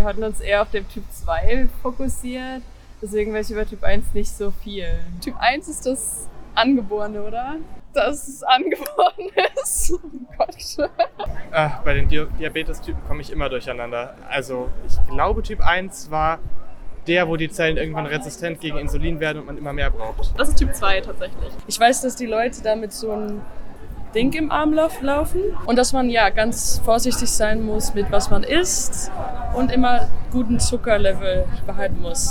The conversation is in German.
wir hatten uns eher auf den Typ 2 fokussiert. Deswegen weiß ich über Typ 1 nicht so viel. Typ 1 ist das Angeborene, oder? Dass es angeboren ist. Oh Gott. Ah, bei den Di Diabetes-Typen komme ich immer durcheinander. Also ich glaube, Typ 1 war der, wo die Zellen irgendwann resistent gegen Insulin werden und man immer mehr braucht. Das ist Typ 2 tatsächlich. Ich weiß, dass die Leute damit so ein Ding im Arm lauf laufen und dass man ja ganz vorsichtig sein muss mit was man isst und immer guten Zuckerlevel behalten muss.